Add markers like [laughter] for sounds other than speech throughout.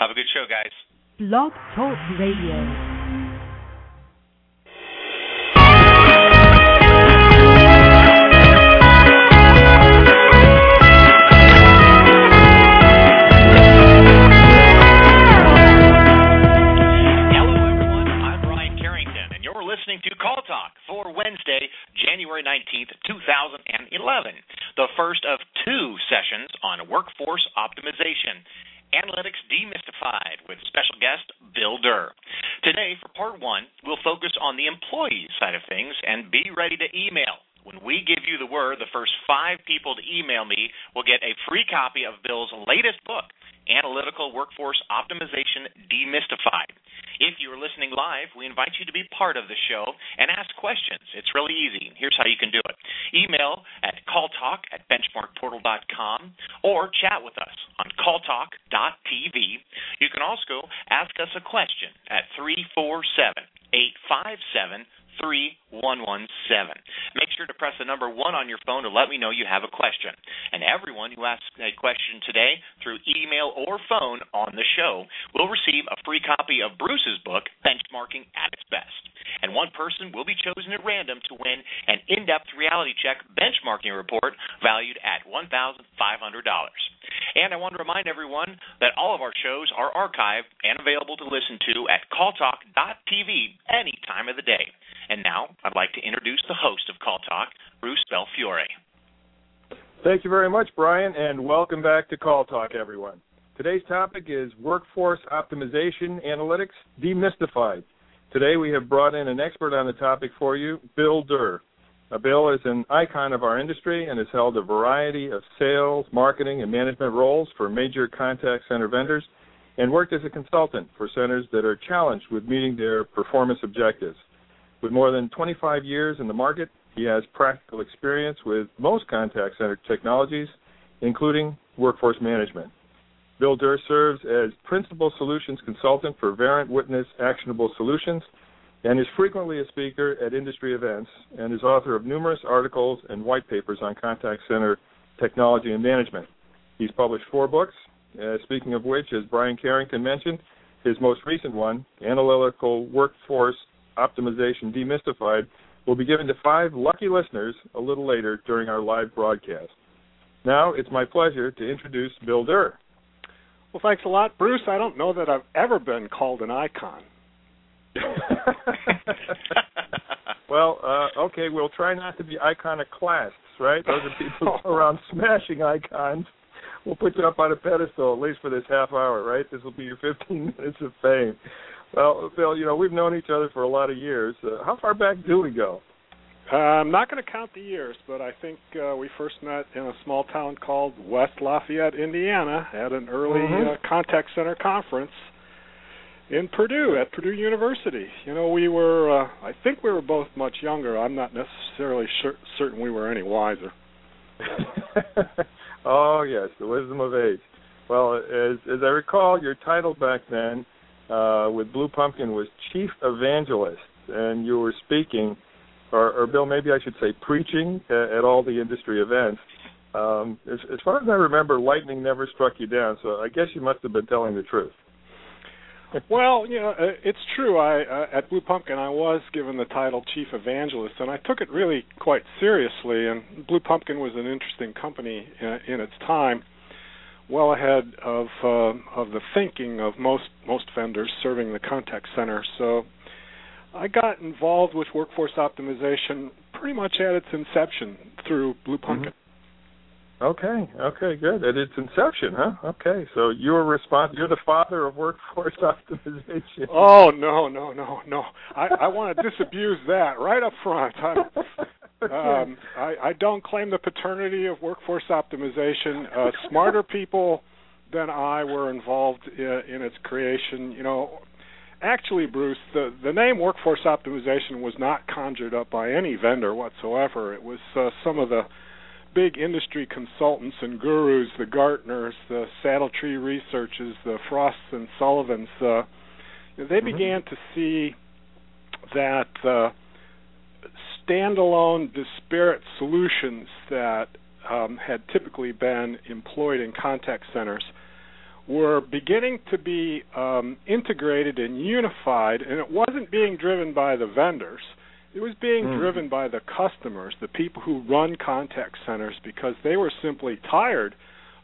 Have a good show, guys. Blog Talk Radio. Hello, everyone. I'm Ryan Carrington, and you're listening to Call Talk for Wednesday, January 19th, 2011, the first of two sessions on workforce optimization. Analytics Demystified with special guest Bill Durr. Today, for part one, we'll focus on the employee side of things and be ready to email. When we give you the word, the first five people to email me will get a free copy of Bill's latest book, Analytical Workforce Optimization Demystified. If you are listening live, we invite you to be part of the show and ask questions. It's really easy. Here's how you can do it email at calltalk at benchmarkportal.com or chat with us on calltalk.tv. You can also ask us a question at 347 857 3117. Make sure to press the number 1 on your phone to let me know you have a question. And everyone who asks a question today through email or phone on the show will receive a free copy of Bruce's book, Benchmarking at its Best. And one person will be chosen at random to win an in depth reality check benchmarking report valued at $1,500. And I want to remind everyone that all of our shows are archived and available to listen to at calltalk.tv any time of the day. And now I'd like to introduce the host of Call Talk, Bruce Belfiore. Thank you very much, Brian, and welcome back to Call Talk, everyone. Today's topic is workforce optimization analytics demystified. Today we have brought in an expert on the topic for you, Bill Durr. Now, Bill is an icon of our industry and has held a variety of sales, marketing, and management roles for major contact center vendors and worked as a consultant for centers that are challenged with meeting their performance objectives. With more than 25 years in the market, he has practical experience with most contact center technologies, including workforce management. Bill Durr serves as Principal Solutions Consultant for Verint Witness Actionable Solutions and is frequently a speaker at industry events and is author of numerous articles and white papers on contact center technology and management. He's published four books, uh, speaking of which, as Brian Carrington mentioned, his most recent one, Analytical Workforce Optimization Demystified, will be given to five lucky listeners a little later during our live broadcast. Now it's my pleasure to introduce Bill Durr. Well, thanks a lot, Bruce. I don't know that I've ever been called an icon. [laughs] well, uh, okay, we'll try not to be iconoclasts, right? Those are people around [laughs] smashing icons. We'll put you up on a pedestal, at least for this half hour, right? This will be your 15 [laughs] minutes of fame. Well, Bill, you know, we've known each other for a lot of years. Uh, how far back do we go? Uh, I'm not going to count the years, but I think uh, we first met in a small town called West Lafayette, Indiana, at an early mm-hmm. uh, contact center conference in Purdue at Purdue University. You know, we were uh, I think we were both much younger. I'm not necessarily sure, certain we were any wiser. [laughs] oh yes, the wisdom of age. Well, as as I recall, your title back then uh, with Blue Pumpkin was chief evangelist, and you were speaking, or, or Bill, maybe I should say preaching at, at all the industry events. Um, as, as far as I remember, lightning never struck you down, so I guess you must have been telling the truth. [laughs] well, you know, uh, it's true. I uh, at Blue Pumpkin, I was given the title chief evangelist, and I took it really quite seriously. And Blue Pumpkin was an interesting company in, uh, in its time well ahead of uh, of the thinking of most most vendors serving the contact center. So I got involved with workforce optimization pretty much at its inception through Blue mm-hmm. Pumpkin. Mm-hmm. Okay, okay, good. At its inception, huh? Okay, so you were responsible. You're the father of workforce [laughs] optimization. Oh no, no, no, no! I, I want to disabuse that right up front. I'm, [laughs] um, I, I don't claim the paternity of workforce optimization. Uh, smarter people than I were involved in, in its creation. You know, actually, Bruce, the the name workforce optimization was not conjured up by any vendor whatsoever. It was uh, some of the big industry consultants and gurus, the Gartners, the Saddle Tree Researches, the Frosts and Sullivans. Uh, they mm-hmm. began to see that. Standalone disparate solutions that um, had typically been employed in contact centers were beginning to be um, integrated and unified, and it wasn't being driven by the vendors. It was being mm. driven by the customers, the people who run contact centers, because they were simply tired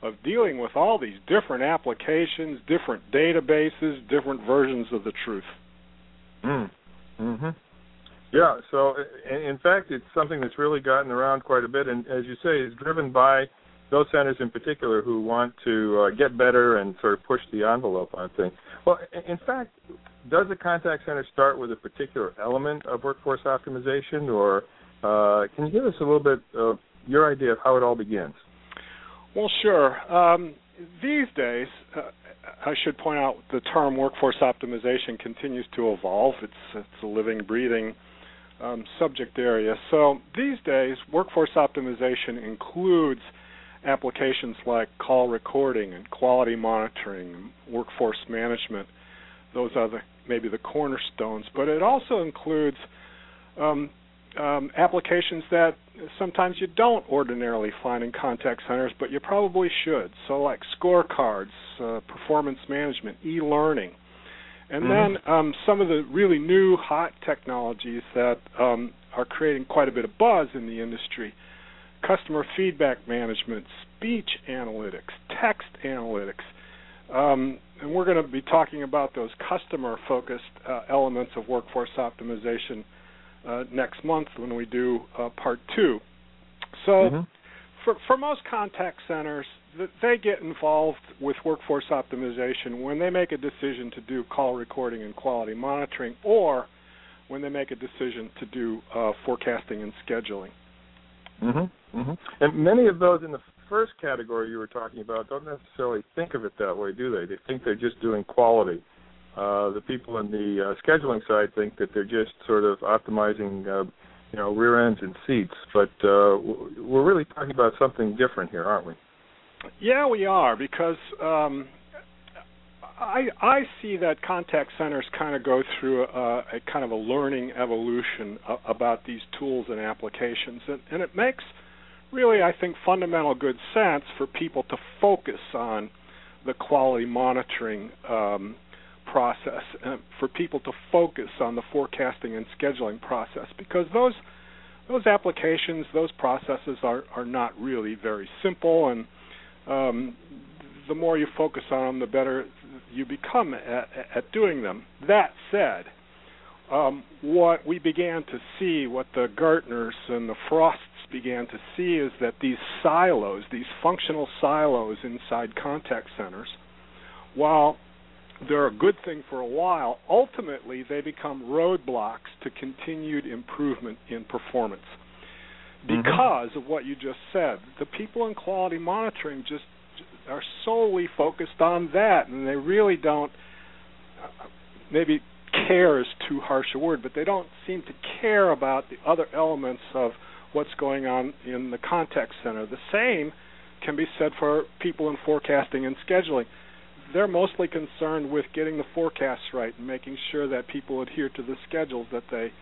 of dealing with all these different applications, different databases, different versions of the truth. Mm. Mhm. Yeah. So, in fact, it's something that's really gotten around quite a bit, and as you say, is driven by those centers in particular who want to uh, get better and sort of push the envelope on things. Well, in fact, does a contact center start with a particular element of workforce optimization, or uh, can you give us a little bit of your idea of how it all begins? Well, sure. Um, these days, uh, I should point out the term workforce optimization continues to evolve. It's it's a living, breathing um, subject area. So these days, workforce optimization includes applications like call recording and quality monitoring, and workforce management. Those are the, maybe the cornerstones, but it also includes um, um, applications that sometimes you don't ordinarily find in contact centers, but you probably should. So, like scorecards, uh, performance management, e-learning, and mm-hmm. then um, some of the really new hot technologies that um, are creating quite a bit of buzz in the industry customer feedback management, speech analytics, text analytics. Um, and we're going to be talking about those customer focused uh, elements of workforce optimization uh, next month when we do uh, part two. So, mm-hmm. for, for most contact centers, they get involved with workforce optimization when they make a decision to do call recording and quality monitoring, or when they make a decision to do uh, forecasting and scheduling. Mm-hmm. Mm-hmm. And many of those in the first category you were talking about don't necessarily think of it that way, do they? They think they're just doing quality. Uh, the people in the uh, scheduling side think that they're just sort of optimizing, uh, you know, rear ends and seats. But uh, we're really talking about something different here, aren't we? Yeah, we are because um, I I see that contact centers kind of go through a, a kind of a learning evolution about these tools and applications, and, and it makes really I think fundamental good sense for people to focus on the quality monitoring um, process, and for people to focus on the forecasting and scheduling process, because those those applications, those processes are are not really very simple and um, the more you focus on them, the better you become at, at doing them. That said, um, what we began to see, what the Gartners and the Frosts began to see, is that these silos, these functional silos inside contact centers, while they're a good thing for a while, ultimately they become roadblocks to continued improvement in performance. Mm-hmm. Because mm-hmm. of what you just said, the people in quality monitoring just are solely focused on that, and they really don't. Maybe care is too harsh a word, but they don't seem to care about the other elements of what's going on in the contact center. The same can be said for people in forecasting and scheduling. They're mostly concerned with getting the forecasts right and making sure that people adhere to the schedules that they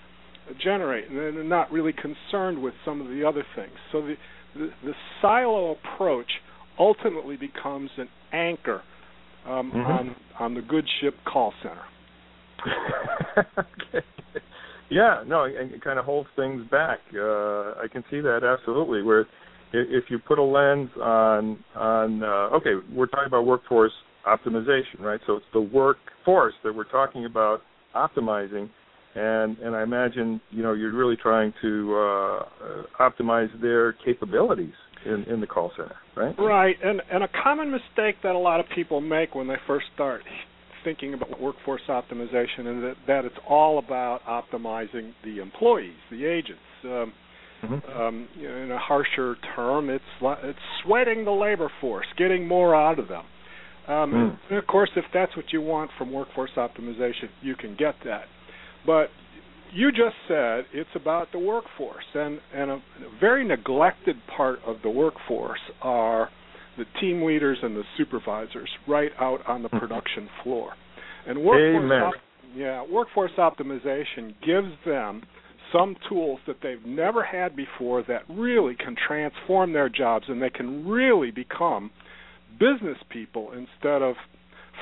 generate, and they're not really concerned with some of the other things. So the the, the silo approach ultimately becomes an anchor um, mm-hmm. on on the good ship call center. okay. [laughs] Yeah, no, it, it kind of holds things back. Uh, I can see that absolutely. Where if you put a lens on on uh, okay, we're talking about workforce optimization, right? So it's the workforce that we're talking about optimizing, and and I imagine you know you're really trying to uh, optimize their capabilities in, in the call center, right? Right, and and a common mistake that a lot of people make when they first start thinking about workforce optimization is that, that it's all about optimizing the employees, the agents. Um, mm-hmm. um, you know, in a harsher term, it's it's sweating the labor force, getting more out of them. Um, mm. And of course, if that's what you want from workforce optimization, you can get that. But you just said it's about the workforce, and and a, a very neglected part of the workforce are the team leaders and the supervisors right out on the hmm. production floor. And workforce op- yeah, workforce optimization gives them some tools that they've never had before that really can transform their jobs and they can really become business people instead of,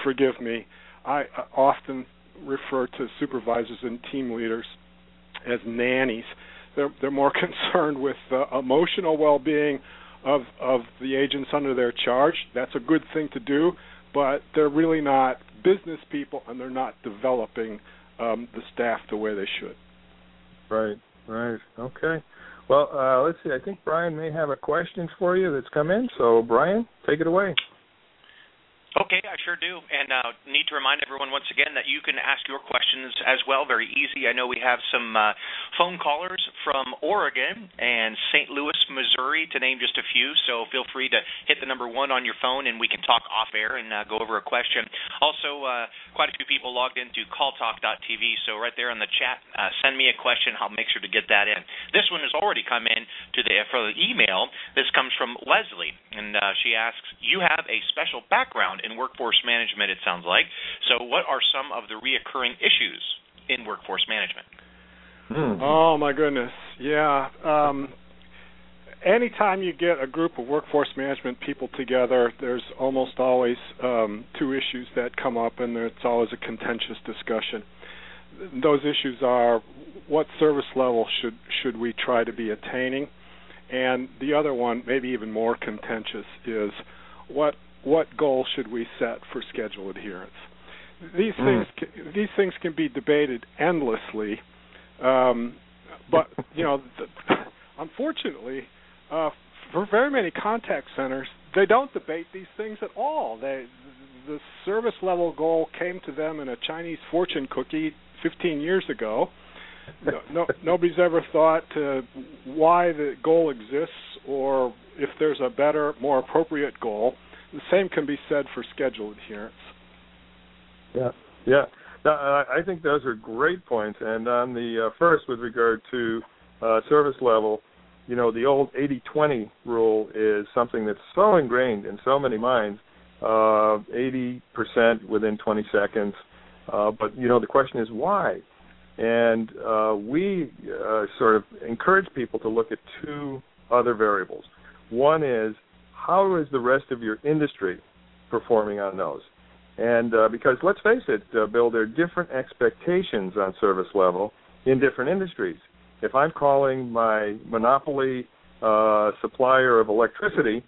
forgive me, I often refer to supervisors and team leaders as nannies. They're they're more [laughs] concerned with the emotional well-being of of the agents under their charge. That's a good thing to do, but they're really not business people, and they're not developing um, the staff the way they should. Right, right, okay. Well, uh, let's see. I think Brian may have a question for you that's come in. So, Brian, take it away. Okay, I sure do. And uh, need to remind everyone once again that you can ask your questions as well. Very easy. I know we have some uh, phone callers from Oregon and St. Louis, Missouri, to name just a few. So feel free to hit the number one on your phone, and we can talk off air and uh, go over a question. Also, uh, quite a few people logged into calltalk.tv. So right there in the chat, uh, send me a question. I'll make sure to get that in. This one has already come in to the for the email. This comes from Leslie, and uh, she asks, "You have a special background." In workforce management, it sounds like. So, what are some of the reoccurring issues in workforce management? Hmm. Oh my goodness, yeah. Um, anytime you get a group of workforce management people together, there's almost always um, two issues that come up, and it's always a contentious discussion. Those issues are what service level should should we try to be attaining, and the other one, maybe even more contentious, is what what goal should we set for schedule adherence? These mm. things can, these things can be debated endlessly, um, but [laughs] you know, the, unfortunately, uh, for very many contact centers, they don't debate these things at all. They the service level goal came to them in a Chinese fortune cookie 15 years ago. No, no, [laughs] nobody's ever thought to why the goal exists or if there's a better, more appropriate goal. The same can be said for schedule adherence. Yeah, yeah. Now, I think those are great points. And on the uh, first, with regard to uh, service level, you know, the old 80-20 rule is something that's so ingrained in so many minds. Uh, 80% within 20 seconds. Uh, but you know, the question is why. And uh, we uh, sort of encourage people to look at two other variables. One is how is the rest of your industry performing on those? And uh, because let's face it, uh, Bill, there are different expectations on service level in different industries. If I'm calling my monopoly uh, supplier of electricity,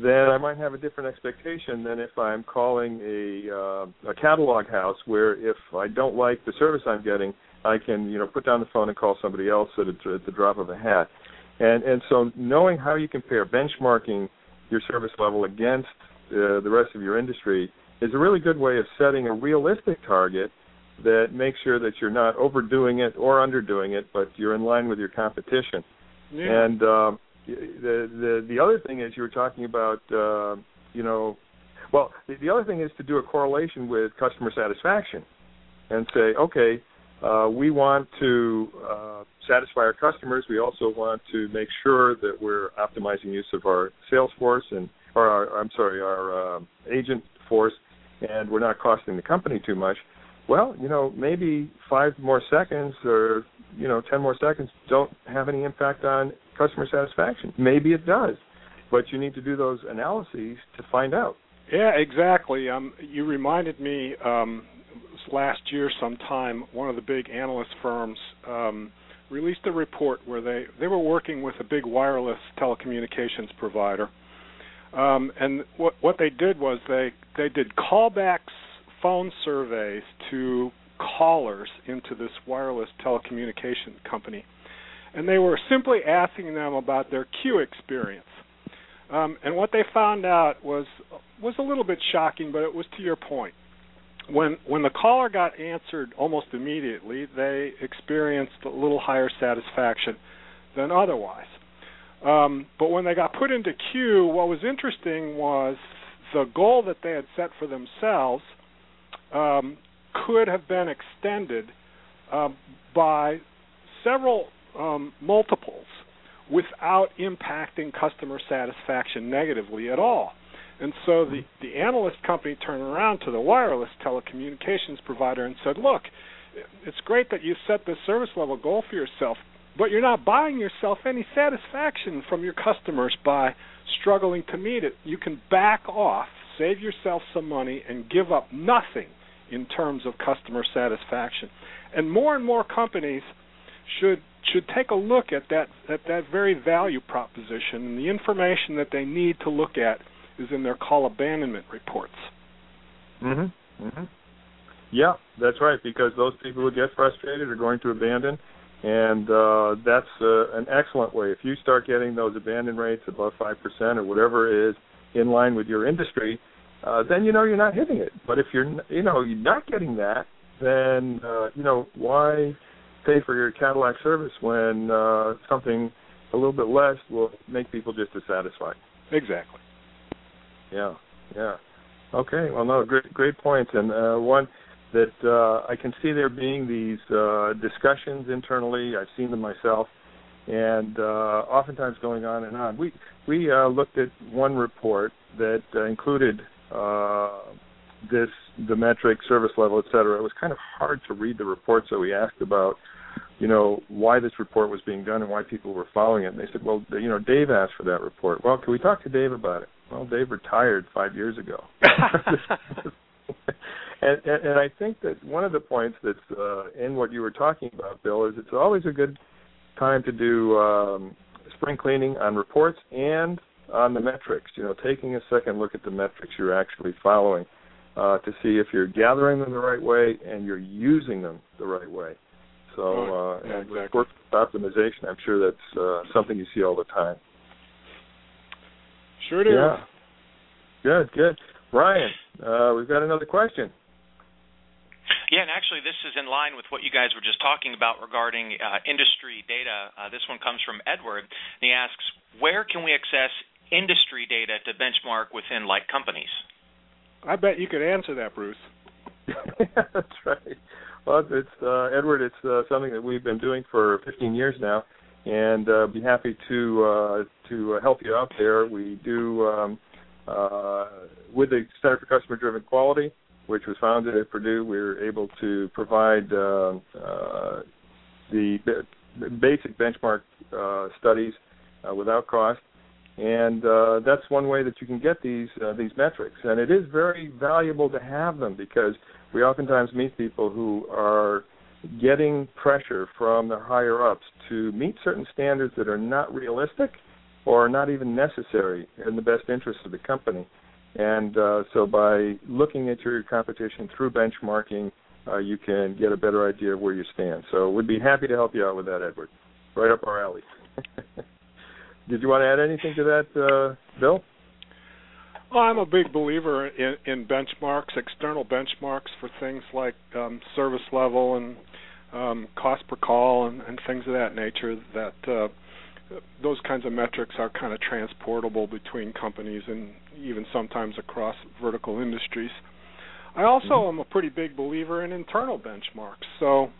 then I might have a different expectation than if I'm calling a uh, a catalog house where if I don't like the service I'm getting, I can you know put down the phone and call somebody else at, a, at the drop of a hat. And and so knowing how you compare benchmarking your service level against uh, the rest of your industry is a really good way of setting a realistic target that makes sure that you're not overdoing it or underdoing it, but you're in line with your competition. Yeah. And uh, the the the other thing is you were talking about uh, you know, well the, the other thing is to do a correlation with customer satisfaction, and say okay, uh, we want to uh, satisfy our customers. We also want to make sure that we're optimizing use of our sales force and, or our, I'm sorry, our uh, agent force, and we're not costing the company too much. Well, you know, maybe five more seconds or you know ten more seconds don't have any impact on customer satisfaction. Maybe it does, but you need to do those analyses to find out. Yeah, exactly. Um, you reminded me um, last year sometime one of the big analyst firms um, released a report where they they were working with a big wireless telecommunications provider. Um, and what what they did was they they did callbacks phone surveys to callers into this wireless telecommunications company. And they were simply asking them about their queue experience. Um, and what they found out was was a little bit shocking but it was to your point when when the caller got answered almost immediately, they experienced a little higher satisfaction than otherwise. Um, but when they got put into queue, what was interesting was the goal that they had set for themselves um, could have been extended uh, by several um, multiples without impacting customer satisfaction negatively at all. And so the, the analyst company turned around to the wireless telecommunications provider and said, Look, it's great that you set this service level goal for yourself, but you're not buying yourself any satisfaction from your customers by struggling to meet it. You can back off save yourself some money and give up nothing in terms of customer satisfaction. And more and more companies should should take a look at that at that very value proposition and the information that they need to look at is in their call abandonment reports. Mhm. Mhm. Yeah, that's right because those people who get frustrated are going to abandon and uh, that's uh, an excellent way. If you start getting those abandon rates above five percent or whatever it is in line with your industry, uh, then you know you're not hitting it. But if you're you know you're not getting that, then uh, you know why pay for your Cadillac service when uh, something a little bit less will make people just dissatisfied. Exactly. Yeah. Yeah. Okay. Well, no, great, great points, and uh, one that uh, I can see there being these uh, discussions internally. I've seen them myself, and uh, oftentimes going on and on. We we uh, looked at one report that uh, included uh, this the metric, service level, et cetera. It was kind of hard to read the report, so we asked about you know why this report was being done and why people were following it. And they said, well, you know, Dave asked for that report. Well, can we talk to Dave about it? Well, Dave retired five years ago. [laughs] [laughs] and, and, and I think that one of the points that's uh, in what you were talking about, Bill, is it's always a good time to do um, spring cleaning on reports and on the metrics. You know, taking a second look at the metrics you're actually following uh, to see if you're gathering them the right way and you're using them the right way. So, uh, yeah, and exactly. work optimization, I'm sure that's uh, something you see all the time. Sure do. Yeah. Good, good. Ryan, uh, we've got another question. Yeah, and actually, this is in line with what you guys were just talking about regarding uh, industry data. Uh, this one comes from Edward, and he asks, "Where can we access industry data to benchmark within like companies?" I bet you could answer that, Bruce. [laughs] That's right. Well, it's uh, Edward. It's uh, something that we've been doing for 15 years now, and uh, be happy to uh, to help you out there. We do um, uh, with the Center for Customer Driven Quality, which was founded at Purdue. We were able to provide uh, uh, the b- basic benchmark uh, studies uh, without cost, and uh, that's one way that you can get these uh, these metrics. And it is very valuable to have them because we oftentimes meet people who are getting pressure from their higher ups to meet certain standards that are not realistic or not even necessary in the best interest of the company. And uh, so by looking at your competition through benchmarking, uh, you can get a better idea of where you stand. So we'd be happy to help you out with that, Edward. Right up our alley. [laughs] Did you want to add anything to that, uh, Bill? Well, I'm a big believer in, in benchmarks, external benchmarks for things like um, service level and um, cost per call and, and things of that nature. That uh, those kinds of metrics are kind of transportable between companies and even sometimes across vertical industries. I also mm-hmm. am a pretty big believer in internal benchmarks. So,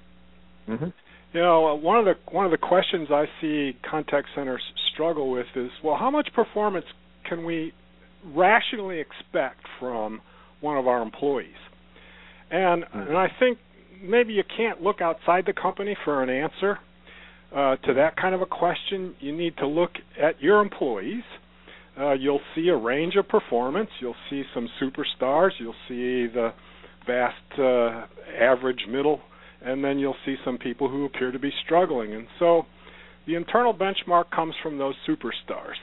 mm-hmm. you know, one of the one of the questions I see contact centers struggle with is, well, how much performance can we rationally expect from one of our employees? And mm-hmm. and I think maybe you can't look outside the company for an answer uh, to that kind of a question. You need to look at your employees. Uh, you'll see a range of performance. You'll see some superstars. You'll see the vast uh, average middle, and then you'll see some people who appear to be struggling. And so, the internal benchmark comes from those superstars.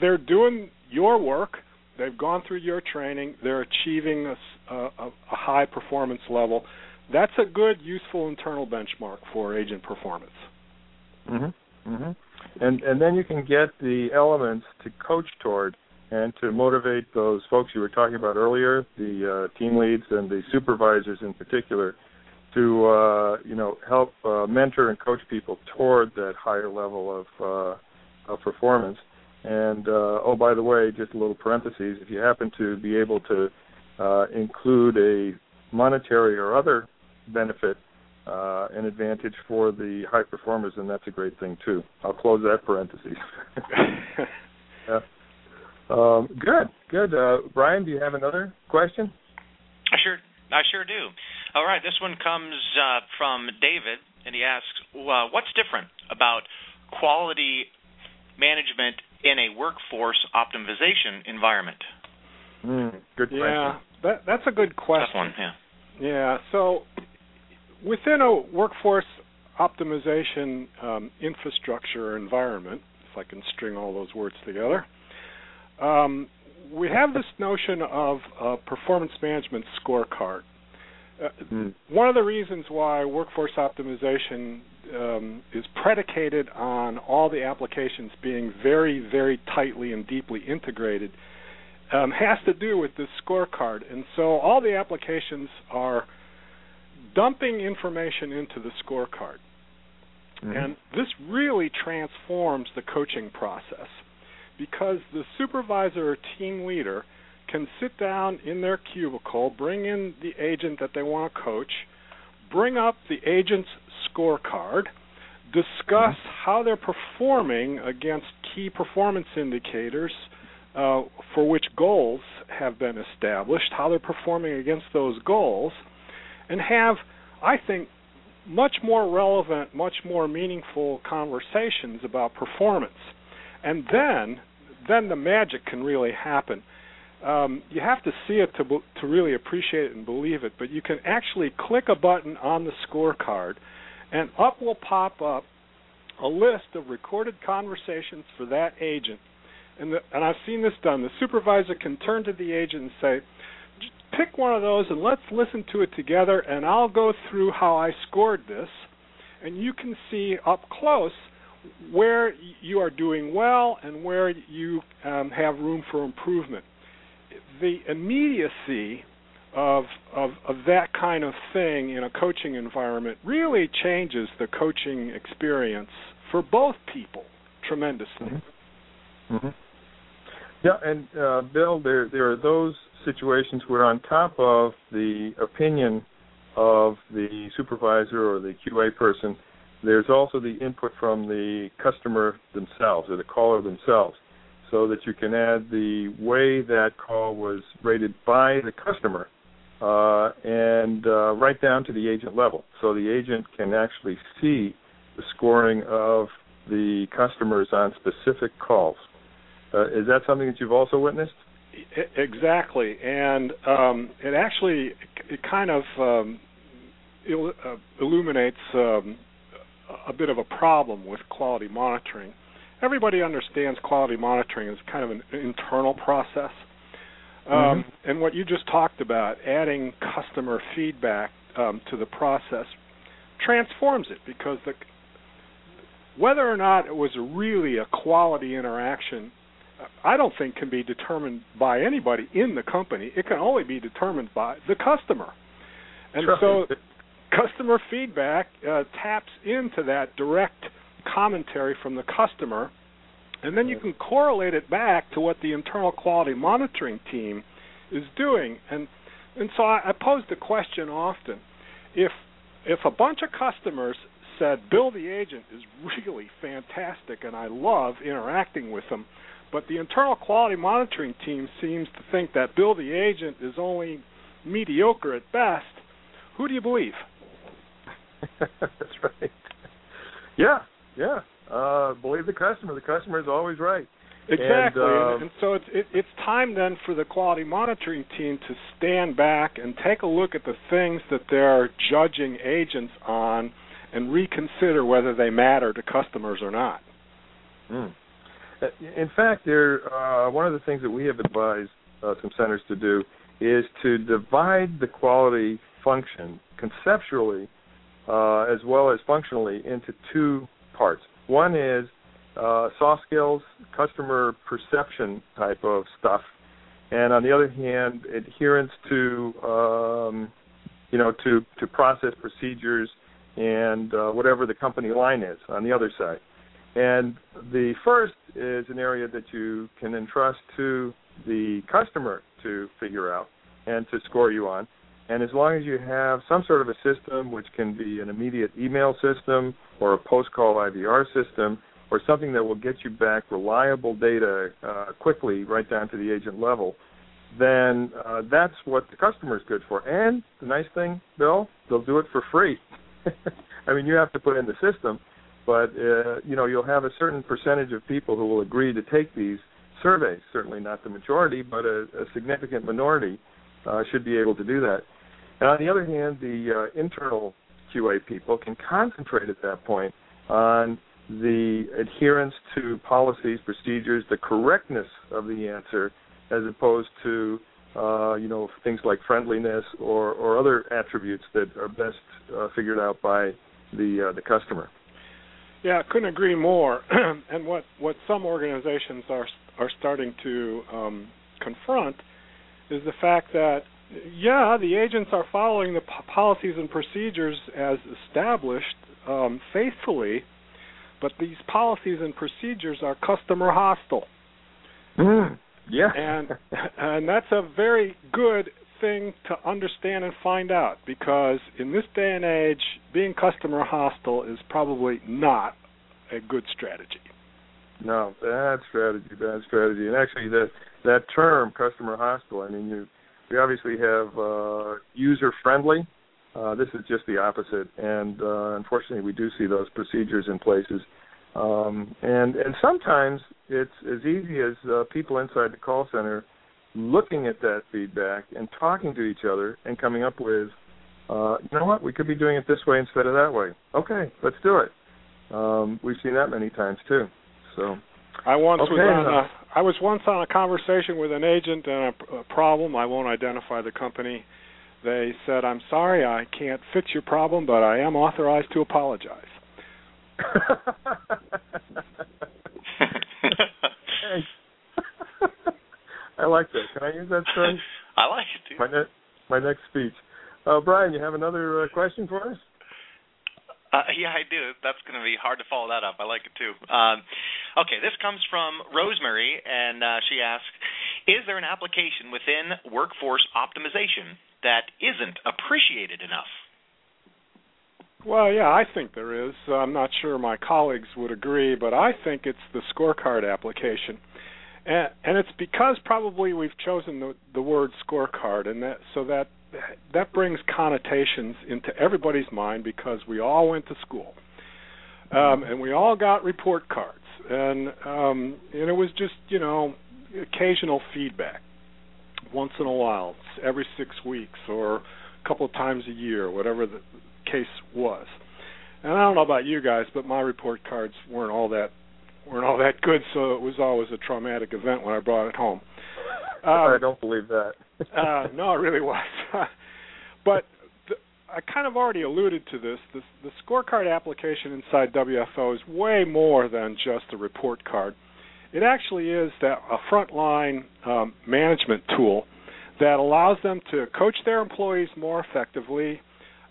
They're doing your work. They've gone through your training. They're achieving a, a, a high performance level. That's a good, useful internal benchmark for agent performance. Mm-hmm. Mm-hmm. And and then you can get the elements to coach toward and to motivate those folks you were talking about earlier, the uh, team leads and the supervisors in particular, to uh, you know help uh, mentor and coach people toward that higher level of uh, of performance. And uh, oh, by the way, just a little parenthesis: if you happen to be able to uh, include a monetary or other benefit uh, an advantage for the high performers, and that's a great thing too. I'll close that parenthesis. [laughs] yeah. Um, good, good. Uh, Brian, do you have another question? I sure, I sure do. All right, this one comes uh, from David, and he asks, uh, "What's different about quality management in a workforce optimization environment?" Mm. Good yeah, question. that that's a good question. Tough one, yeah. Yeah. So within a workforce optimization um, infrastructure environment, if I can string all those words together, um, we have this notion of a performance management scorecard. Uh, Mm. One of the reasons why workforce optimization um, is predicated on all the applications being very, very tightly and deeply integrated um, has to do with this scorecard. And so all the applications are dumping information into the scorecard. Mhm. And this really transforms the coaching process because the supervisor or team leader can sit down in their cubicle, bring in the agent that they want to coach, bring up the agent's scorecard, discuss how they're performing against key performance indicators uh, for which goals have been established, how they're performing against those goals, and have, I think, much more relevant, much more meaningful conversations about performance. And then, then the magic can really happen. Um, you have to see it to to really appreciate it and believe it. But you can actually click a button on the scorecard, and up will pop up a list of recorded conversations for that agent. And the, and I've seen this done. The supervisor can turn to the agent and say, "Pick one of those and let's listen to it together, and I'll go through how I scored this." And you can see up close where you are doing well and where you um, have room for improvement. The immediacy of, of of that kind of thing in a coaching environment really changes the coaching experience for both people tremendously. Mhm. Mhm. Yeah, and uh, Bill, there there are those situations where on top of the opinion of the supervisor or the QA person, there's also the input from the customer themselves or the caller themselves, so that you can add the way that call was rated by the customer, uh, and uh, right down to the agent level, so the agent can actually see the scoring of the customers on specific calls. Uh, is that something that you've also witnessed? Exactly, and um, it actually it kind of um, il- uh, illuminates um, a bit of a problem with quality monitoring. Everybody understands quality monitoring is kind of an internal process, um, Mhm. and what you just talked about, adding customer feedback um, to the process, transforms it because the whether or not it was really a quality interaction I don't think can be determined by anybody in the company. It can only be determined by the customer. And Sure. so customer feedback uh, taps into that direct commentary from the customer and then you can correlate it back to what the internal quality monitoring team is doing. And and so I, I pose the question often: if if a bunch of customers said Bill the agent is really fantastic and I love interacting with him, but the internal quality monitoring team seems to think that Bill the agent is only mediocre at best, who do you believe? [laughs] That's right. Yeah, yeah. Uh, believe the customer. The customer is always right. Exactly, And, and, uh, and so it's it, it's time then for the quality monitoring team to stand back and take a look at the things that they're judging agents on, and reconsider whether they matter to customers or not. Mm. In fact, there uh, one of the things that we have advised uh, some centers to do is to divide the quality function conceptually uh, as well as functionally into two parts. One is uh, soft skills, customer perception type of stuff, and on the other hand, adherence to um, you know to to process procedures and uh, whatever the company line is on the other side. And the first is an area that you can entrust to the customer to figure out and to score you on. And as long as you have some sort of a system, which can be an immediate email system or a post call IVR system, or something that will get you back reliable data uh, quickly right down to the agent level, then uh, that's what the customer is good for. And the nice thing, Bill, they'll do it for free. [laughs] I mean, you have to put in the system, but uh, you know you'll have a certain percentage of people who will agree to take these surveys. Certainly not the majority, but a, a significant minority uh, should be able to do that. And on the other hand, the uh, internal QA people can concentrate at that point on the adherence to policies, procedures, the correctness of the answer, as opposed to uh, you know things like friendliness or, or other attributes that are best uh, figured out by the uh, the customer. Yeah, I couldn't agree more. [clears throat] and what what some organizations are are starting to um, confront is the fact that yeah, the agents are following the p- policies and procedures as established um, faithfully, but these policies and procedures are customer hostile. Mm, yeah, and [laughs] and that's a very good thing to understand and find out because in this day and age, being customer hostile is probably not a good strategy. No, bad strategy, bad strategy. And actually, that that term, customer hostile. I mean, you we obviously have uh, user friendly. Uh, this is just the opposite, and uh, unfortunately, we do see those procedures in places. Um, and and sometimes it's as easy as uh, people inside the call center looking at that feedback and talking to each other and coming up with, uh, you know what, we could be doing it this way instead of that way. Okay, let's do it. Um, we've seen that many times too. So I once okay, was on a, I was once on a conversation with an agent and a, a problem. I won't identify the company. They said, "I'm sorry, I can't fix your problem, but I am authorized to apologize." [laughs] [laughs] I like that. Can I use that term? [laughs] I like it too. My, ne- my next speech. Uh, Brian, you have another uh, question for us? Uh, [laughs] yeah, I do. That's going to be hard to follow that up. I like it too. Um, okay, this comes from Rosemary, and uh, she asks Is there an application within workforce optimization that isn't appreciated enough? Well, yeah, I think there is. I'm not sure my colleagues would agree, but I think it's the scorecard application. And, it's because probably we've chosen the, the word scorecard, and that so that that brings connotations into everybody's mind because we all went to school, um, and we all got report cards, and um, and it was just you know occasional feedback, once in a while, every six weeks or a couple of times a year, whatever the case was. And I don't know about you guys, but my report cards weren't all that weren't all that good, so it was always a traumatic event when I brought it home. Um, I don't believe that. [laughs] uh, no, it really was. [laughs] but the, I kind of already alluded to this. The, the scorecard application inside WFO is way more than just a report card. It actually is that a frontline um, management tool that allows them to coach their employees more effectively,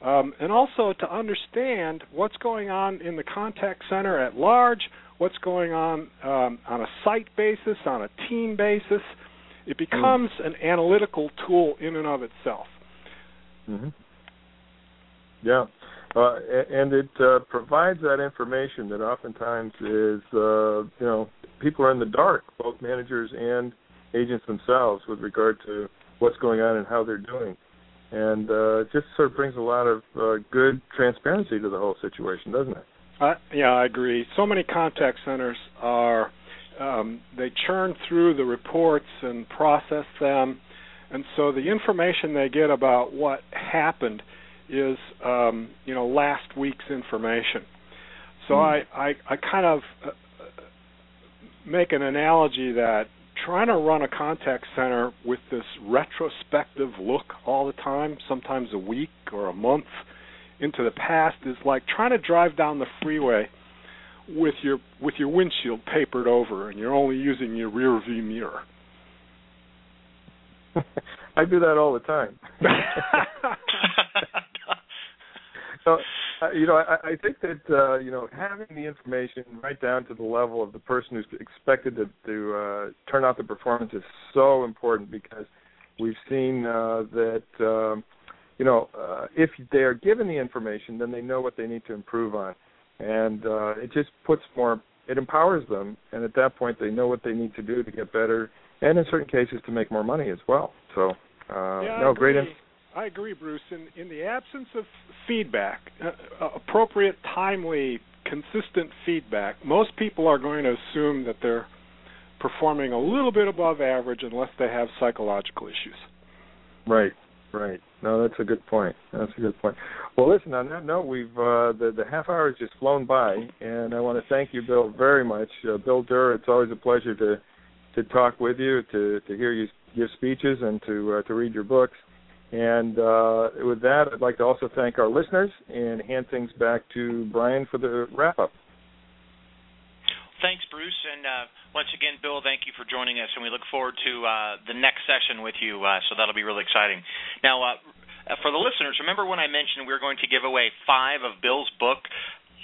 um, and also to understand what's going on in the contact center at large, what's going on um, on a site basis, on a team basis. It becomes mm. an analytical tool in and of itself. Mm-hmm. Yeah, uh, and it uh, provides that information that oftentimes is, uh, you know, people are in the dark, both managers and agents themselves, with regard to what's going on and how they're doing and uh, it just sort of brings a lot of uh, good transparency to the whole situation, doesn't it? Uh, yeah, I agree. So many contact centers are um, they churn through the reports and process them, and so the information they get about what happened is um, you know last week's information. So mm. I, I I kind of uh, make an analogy that trying to run a contact center with this retrospective look all the time, sometimes a week or a month into the past, is like trying to drive down the freeway with your with your windshield papered over and you're only using your rear view mirror. [laughs] I do that all the time. [laughs] so uh, you know, I, I think that uh, you know having the information right down to the level of the person who's expected to, to uh, turn out the performance is so important because we've seen uh, that um, you know uh, if they are given the information, then they know what they need to improve on, and uh, it just puts more. It empowers them, and at that point, they know what they need to do to get better, and in certain cases, to make more money as well. So, uh, yeah, no, great. Inf- I agree, Bruce. In in the absence of feedback, uh, uh, appropriate, timely, consistent feedback, most people are going to assume that they're performing a little bit above average unless they have psychological issues. Right, right. No, that's a good point. That's a good point. Well, listen. On that note, we've uh, the the half hour has just flown by, and I want to thank you, Bill, very much. Uh, Bill Durr, it's always a pleasure to to talk with you, to to hear you give speeches, and to uh, to read your books. And uh, with that, I'd like to also thank our listeners and hand things back to Brian for the wrap up. Thanks, Bruce. And uh, once again, Bill, thank you for joining us. And we look forward to uh, the next session with you. Uh, so that'll be really exciting. Now, for the listeners, remember when I mentioned we were going to give away five of Bill's book,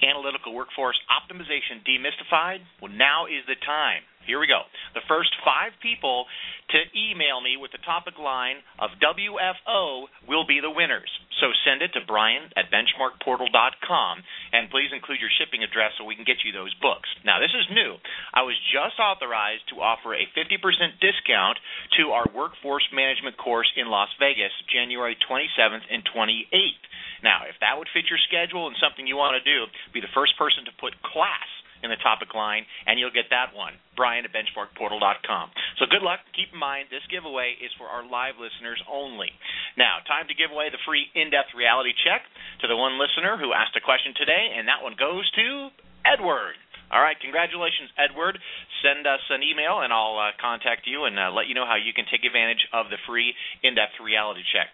Analytical Workforce Optimization Demystified? Well, now is the time. Here we go. The first five people to email me with the topic line of WFO will be the winners. So send it to Brian at benchmarkportal.com and please include your shipping address so we can get you those books. Now, this is new. I was just authorized to offer a 50% discount to our workforce management course in Las Vegas, January 27th and 28th. Now, if that would fit your schedule and something you want to do, be the first person to put class in the topic line, and you'll get that one. Brian at benchmarkportal.com. So good luck. Keep in mind, this giveaway is for our live listeners only. Now, time to give away the free in depth reality check to the one listener who asked a question today, and that one goes to Edward. All right, congratulations, Edward. Send us an email, and I'll uh, contact you and uh, let you know how you can take advantage of the free in depth reality check.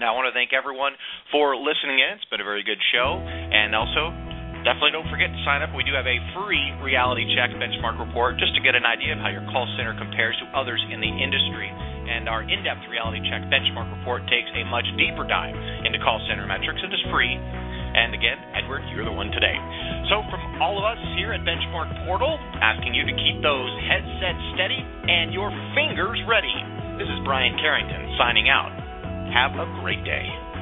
Now, I want to thank everyone for listening in. It's been a very good show. And also, Definitely don't forget to sign up. We do have a free reality check benchmark report just to get an idea of how your call center compares to others in the industry. And our in depth reality check benchmark report takes a much deeper dive into call center metrics and is free. And again, Edward, you're the one today. So, from all of us here at Benchmark Portal, asking you to keep those headsets steady and your fingers ready. This is Brian Carrington signing out. Have a great day.